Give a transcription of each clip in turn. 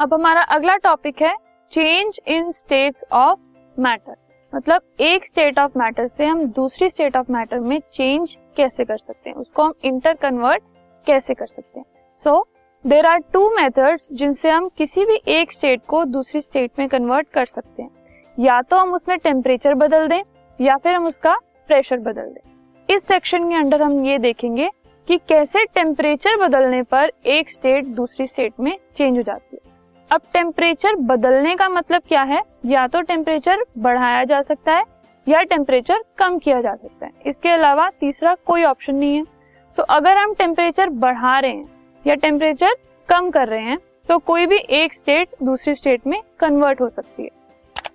अब हमारा अगला टॉपिक है change in states of matter मतलब एक स्टेट ऑफ़ मैटर से हम दूसरी स्टेट ऑफ़ मैटर में चेंज कैसे कर सकते हैं? उसको हम इंटर कन्वर्ट कैसे कर सकते हैं? So there are two methods जिनसे हम किसी भी एक स्टेट को दूसरी स्टेट में कन्वर्ट कर सकते हैं। या तो हम उसमें टेम्परेचर बदल दें, या फिर हम उसका प्रेशर बदल दें। इस सेक्शन के अंडर हम ये देखेंगे कि कैसे टेम्परेचर बदलने पर एक स्टेट दूसरी स्टेट में चेंज हो जाती है। अब टेम्परेचर बदलने का मतलब क्या है? या तो टेम्परेचर बढ़ाया जा सकता है या टेम्परेचर कम किया जा सकता है। इसके अलावा तीसरा कोई ऑप्शन नहीं है। सो so, अगर हम टेम्परेचर बढ़ा रहे हैं या टेम्परेचर कम कर रहे हैं तो कोई भी एक स्टेट दूसरी स्टेट में कन्वर्ट हो सकती है।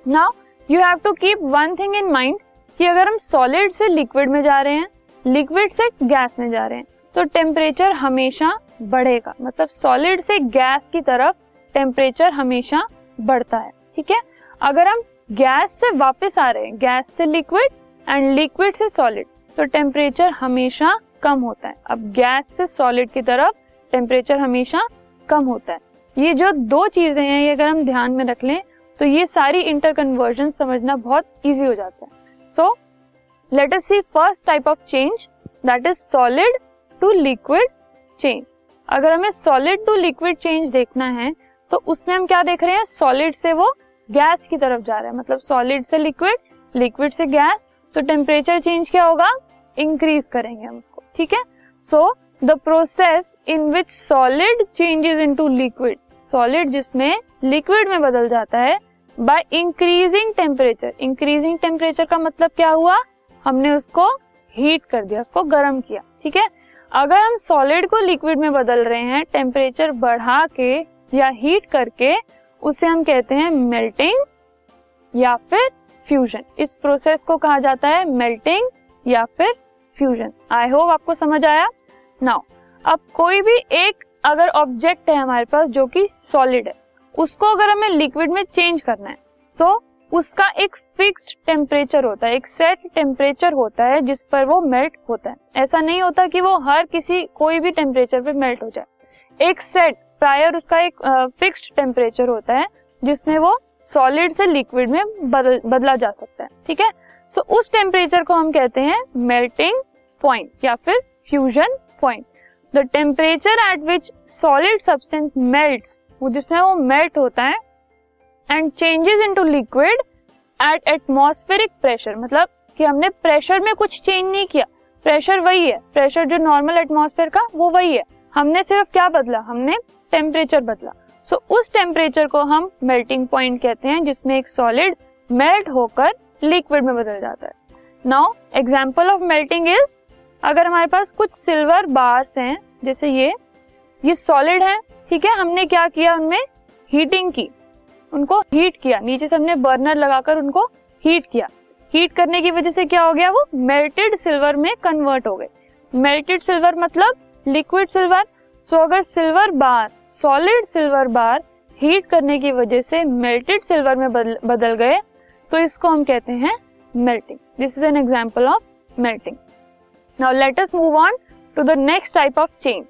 Now you have to keep one thing in mind कि अगर हम सॉलिड से लिक्विड में जा रहे हैं लिक्विड से गैस में जा रहे हैं तो टेम्परेचर हमेशा बढ़ेगा। मतलब सॉलिड से गैस की तरफ़ टेम्परेचर हमेशा बढ़ता है, ठीक है? अगर हम गैस से वापस आ रहे हैं गैस से लिक्विड एंड लिक्विड से सॉलिड तो टेम्परेचर हमेशा कम होता है। अब गैस से सॉलिड की तरफ़ टेम्परेचर हमेशा कम होता है। ये जो दो चीज़ें हैं, ये अगर हम ध्यान में रख लें तो ये सारी इंटर कन्वर्जन समझना बहुत इजी हो जाता है। So let us see first type of change that is solid to liquid change अगर हमें सॉलिड टू लिक्विड चेंज देखना है तो उसमें हम क्या देख रहे हैं? सॉलिड से वो गैस की तरफ़ जा रहा है। मतलब सॉलिड से लिक्विड लिक्विड से गैस तो टेम्परेचर चेंज क्या होगा? इंक्रीज करेंगे हम उसको, ठीक है? So the process in which solid changes into liquid solid जिसमें लिक्विड में बदल जाता है by increasing temperature increasing temperature का मतलब क्या हुआ? हमने उसको हीट कर दिया, उसको गर्म किया, ठीक है? अगर हम सॉलिड को लिक्विड में बदल रहे हैं टेम्परेचर बढ़ा के या हीट करके उसे हम कहते हैं मेल्टिंग या फिर फ्यूजन इस प्रोसेस को कहा जाता है मेल्टिंग या फिर फ्यूजन आई होप आपको समझ आया? नाउ अब कोई भी एक अगर ऑब्जेक्ट है हमारे पास जो कि सॉलिड है उसको अगर हमें लिक्विड में चेंज करना है सो so, उसका एक फिक्स्ड टेम्परेचर होता है एक सेट टेम्परेचर होता है जिस पर वो मेल्ट होता है. ऐसा नहीं होता कि वो हर किसी कोई भी टेम्परेचर पे मेल्ट हो जाए. एक सेट प्रायर उसका एक फिक्स्ड टेम्परेचर होता है जिसमें वो सॉलिड से लिक्विड में बदल बदला जा सकता है ठीक है? सो so, उस टेम्परेचर को हम कहते हैं मेल्टिंग पॉइंट या फिर fusion point the temperature at which solid substance melt वो जिसमें वो मेल्ट होता है and changes into liquid at atmospheric pressure मतलब कि हमने प्रेशर में कुछ चेंज नहीं किया। प्रेशर वही है प्रेशर जो नॉर्मल एटमॉस्फेयर का वो वही है। हमने सिर्फ़ क्या बदला? हमने टेम्परेचर बदला। सो so, उस टेम्परेचर को हम मेल्टिंग पॉइंट कहते हैं जिसमें एक सॉलिड मेल्ट होकर लिक्विड में बदल जाता है। Now example of melting is अगर हमारे पास कुछ सिल्वर बार्स हैं जैसे ये ये सॉलिड है ठीक है हमने क्या किया उनमें? हीटिंग की। उनको हीट किया। नीचे से हमने बर्नर लगाकर उनको हीट किया। हीट करने की वजह से क्या हो गया वो? मेल्टेड सिल्वर में कन्वर्ट हो गए। मेल्टेड सिल्वर मतलब लिक्विड सिल्वर सो अगर silver bar solid silver bar heat करने की वजह से मेल्टेड सिल्वर में बदल, बदल गए। तो इसको हम कहते हैं melting this is an example of melting now let us move on to the next type of change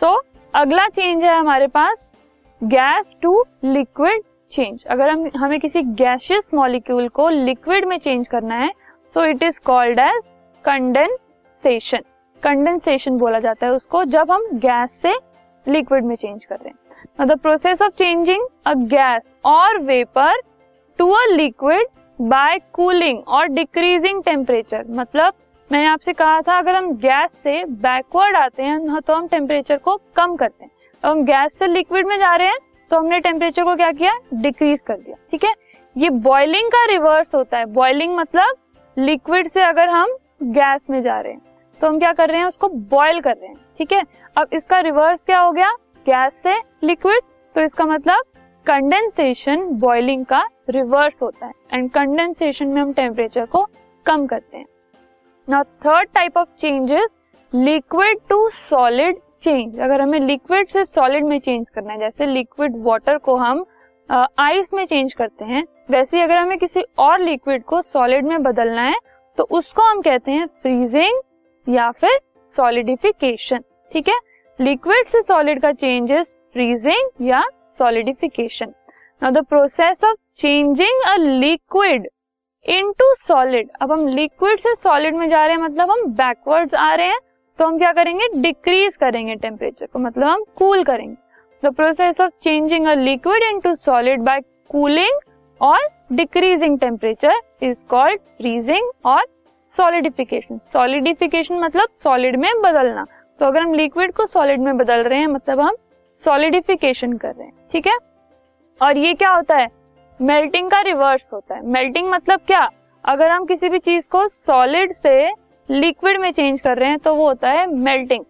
so अगला चेंज है हमारे पास गैस टू लिक्विड चेंज अगर हम हमें किसी गैशियस मॉलिक्यूल को लिक्विड में चेंज करना है so it is called as condensation condensation बोला जाता है उसको। जब हम गैस से लिक्विड में चेंज कर रहे हैं। The process of changing a gas और vapour to a liquid by cooling और डिक्रीजिंग टेम्परेचर। मतलब मैंने आपसे कहा था, अगर हम गैस से बैकवर्ड आते हैं तो हम टेम्परेचर को कम करते हैं। अब हम गैस से लिक्विड में जा रहे हैं तो हमने टेम्परेचर को क्या किया? डिक्रीज कर दिया, ठीक है? ये बॉइलिंग का रिवर्स होता है। बॉइलिंग मतलब लिक्विड से अगर हम गैस में जा रहे हैं तो हम क्या कर रहे हैं, उसको बॉयल कर रहे हैं, ठीक है? अब इसका रिवर्स क्या हो गया? गैस से लिक्विड तो इसका मतलब कंडेंसेशन बॉइलिंग का रिवर्स होता है एंड कंडेंसेशन में हम टेम्परेचर को कम करते हैं। Now third type of changes liquid to solid change अगर हमें लिक्विड से सॉलिड में चेंज करना है, जैसे लिक्विड वाटर को हम आइस में चेंज करते हैं, वैसे ही अगर हमें किसी और लिक्विड को सॉलिड में बदलना है तो उसको हम कहते हैं फ्रीजिंग या फिर सॉलिडिफिकेशन ठीक है? लिक्विड से सॉलिड का चेंजेस फ्रीजिंग या solidification now the process of changing a liquid into solid अब हम लिक्विड से सॉलिड में जा रहे हैं मतलब हम बैकवर्ड्स आ रहे हैं तो हम क्या करेंगे? डिक्रीज करेंगे टेम्परेचर को मतलब हम कूल cool करेंगे. The process of changing a liquid into solid by cooling और decreasing temperature is called freezing और सॉलिडिफिकेशन। सॉलिडिफिकेशन मतलब सॉलिड में बदलना। तो अगर हम लिक्विड को सॉलिड में बदल रहे हैं मतलब हम सॉलिडिफिकेशन कर रहे हैं, ठीक है? और ये क्या होता है? मेल्टिंग का रिवर्स होता है। मेल्टिंग मतलब क्या? अगर हम किसी भी चीज़ को सॉलिड से लिक्विड में चेंज कर रहे हैं तो वो होता है मेल्टिंग,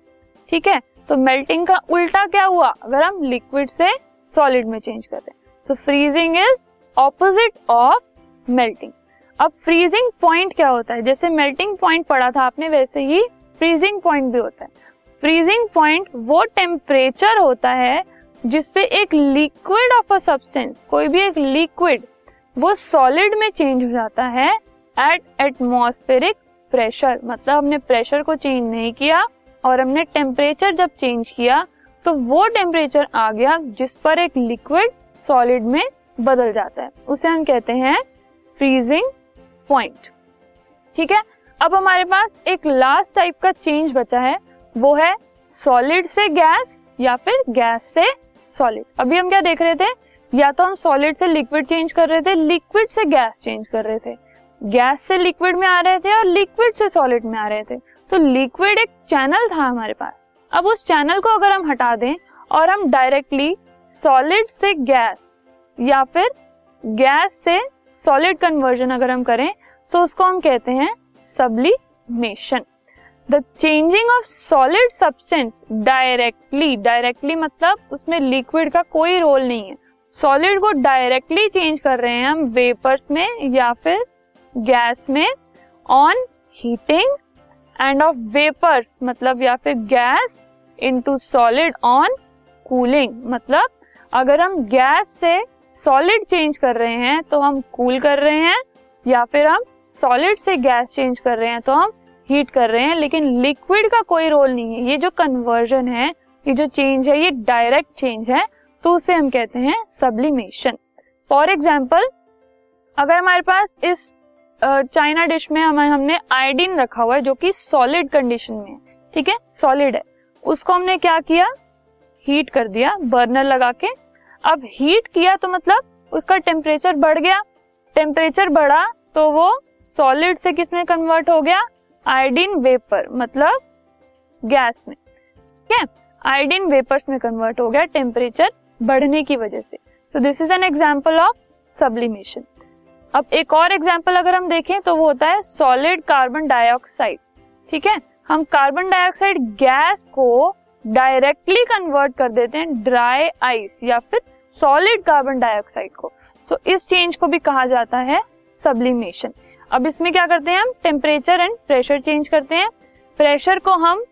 ठीक है? तो मेल्टिंग का उल्टा क्या हुआ? अगर हम लिक्विड से सॉलिड में चेंज कर रहे हैं। So freezing is opposite of melting. अब फ्रीजिंग पॉइंट क्या होता है? जैसे मेल्टिंग पॉइंट पढ़ा था आपने, वैसे ही फ्रीजिंग पॉइंट भी होता है। फ्रीजिंग पॉइंट वो टेम्परेचर होता है जिसपे एक लिक्विड ऑफ़ अ सब्सटेंस कोई भी एक लिक्विड वो सॉलिड में चेंज हो जाता है एट एटमॉस्फेरिक प्रेशर मतलब हमने प्रेशर को चेंज नहीं किया और हमने टेम्परेचर जब चेंज किया तो वो टेम्परेचर आ गया जिस पर एक लिक्विड सॉलिड में बदल जाता है। उसे हम कहते हैं फ्रीजिंग पॉइंट ठीक है? अब हमारे पास एक लास्ट टाइप का चेंज बचा है। वो है सॉलिड से गैस या फिर गैस से सॉलिड अभी हम क्या देख रहे थे? या तो हम सॉलिड से लिक्विड चेंज कर रहे थे लिक्विड से गैस चेंज कर रहे थे। गैस से लिक्विड में आ रहे थे और लिक्विड से सॉलिड में आ रहे थे। तो लिक्विड एक चैनल था हमारे पास। अब उस चैनल को अगर हम हटा दें और हम डायरेक्टली सॉलिड से गैस या फिर गैस से सॉलिड कन्वर्जन अगर हम करें तो उसको हम कहते हैं sublimation the changing of solid substance directly directly मतलब उसमें लिक्विड का कोई रोल नहीं है. सॉलिड को डायरेक्टली चेंज कर रहे हैं हम वेपर्स में या फिर गैस में on heating and of vapours मतलब या फिर gas into solid on cooling मतलब अगर हम गैस से सॉलिड चेंज कर रहे हैं तो हम कूल cool कर रहे हैं, या फिर हम सॉलिड से गैस चेंज कर रहे हैं तो हम हीट कर रहे हैं, लेकिन लिक्विड का कोई रोल नहीं है। ये जो कन्वर्जन है, ये जो चेंज है, ये डायरेक्ट चेंज है तो उसे हम कहते हैं सब्लिमेशन फॉर एग्ज़ाम्पल अगर हमारे पास इस चाइना डिश में हम, हमने आयोडीन रखा हुआ है, जो कि सॉलिड कंडीशन में है, ठीक है? सॉलिड है। उसको हमने क्या किया? हीट कर दिया बर्नर लगा के अब हीट किया तो मतलब उसका टेम्परेचर बढ़ गया। टेम्परेचर बढ़ा तो वो सॉलिड से किसमें कन्वर्ट हो गया? आयोडीन वेपर मतलब गैस में। ठीक है? आयोडीन वेपर्स में कन्वर्ट हो गया टेम्परेचर बढ़ने की वजह से। तो this is an example of sublimation अब एक और एग्ज़ाम्पल अगर हम देखें तो वो होता है सॉलिड कार्बन डाइऑक्साइड ठीक है? हम कार्बन डाइऑक्साइड गैस को डायरेक्टली कन्वर्ट कर देते हैं ड्राई आइस या फिर सॉलिड कार्बन डाइऑक्साइड को। तो इस चेंज को भी कहा जाता है सब्लिमेशन अब इसमें क्या करते हैं हम? टेम्परेचर एंड प्रेशर चेंज करते हैं। प्रेशर को हम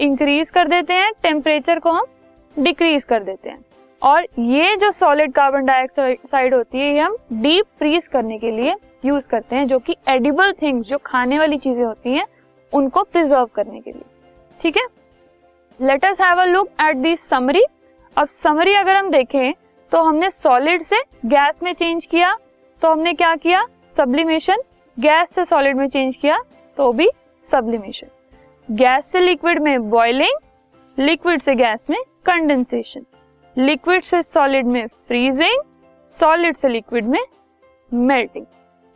इंक्रीज कर देते हैं टेम्परेचर को हम डिक्रीज कर देते हैं। और ये जो सॉलिड कार्बन डाइऑक्साइड होती है, ये हम डीप फ्रीज करने के लिए यूज़ करते हैं, जो कि एडिबल थिंग्स जो खाने वाली चीज़ें होती हैं, उनको प्रिजर्व करने के लिए। ठीक है? Let us have a look at the summary अब समरी अगर हम देखें तो हमने सॉलिड से गैस में चेंज किया तो हमने क्या किया? सब्लिमेशन गैस से सॉलिड में चेंज किया तो भी सब्लिमेशन गैस से लिक्विड में बॉइलिंग लिक्विड से गैस में कंडेंसेशन लिक्विड से सॉलिड में फ्रीजिंग सॉलिड से लिक्विड में मेल्टिंग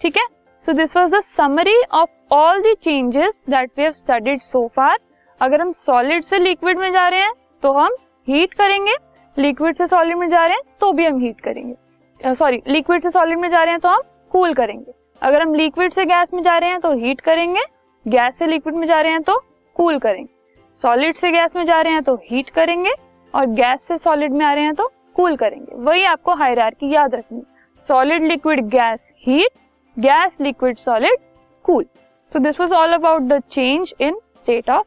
ठीक है? So this was the summary of all the changes that we have studied so far अगर हम सॉलिड से लिक्विड में जा रहे हैं तो हम हीट करेंगे। लिक्विड से सॉलिड में जा रहे हैं तो भी हम हीट करेंगे। सॉरी लिक्विड से सॉलिड में जा रहे हैं तो हम कूल करेंगे। अगर हम लिक्विड से गैस में जा रहे हैं तो हीट करेंगे। गैस से लिक्विड में जा रहे हैं तो कूल करेंगे। सॉलिड से गैस में जा रहे हैं तो हीट करेंगे। और गैस से सॉलिड में आ रहे हैं तो कूल करेंगे। वही आपको हायरार्की याद रखनी। Solid liquid gas heat gas liquid solid cool so this was all about the change in state of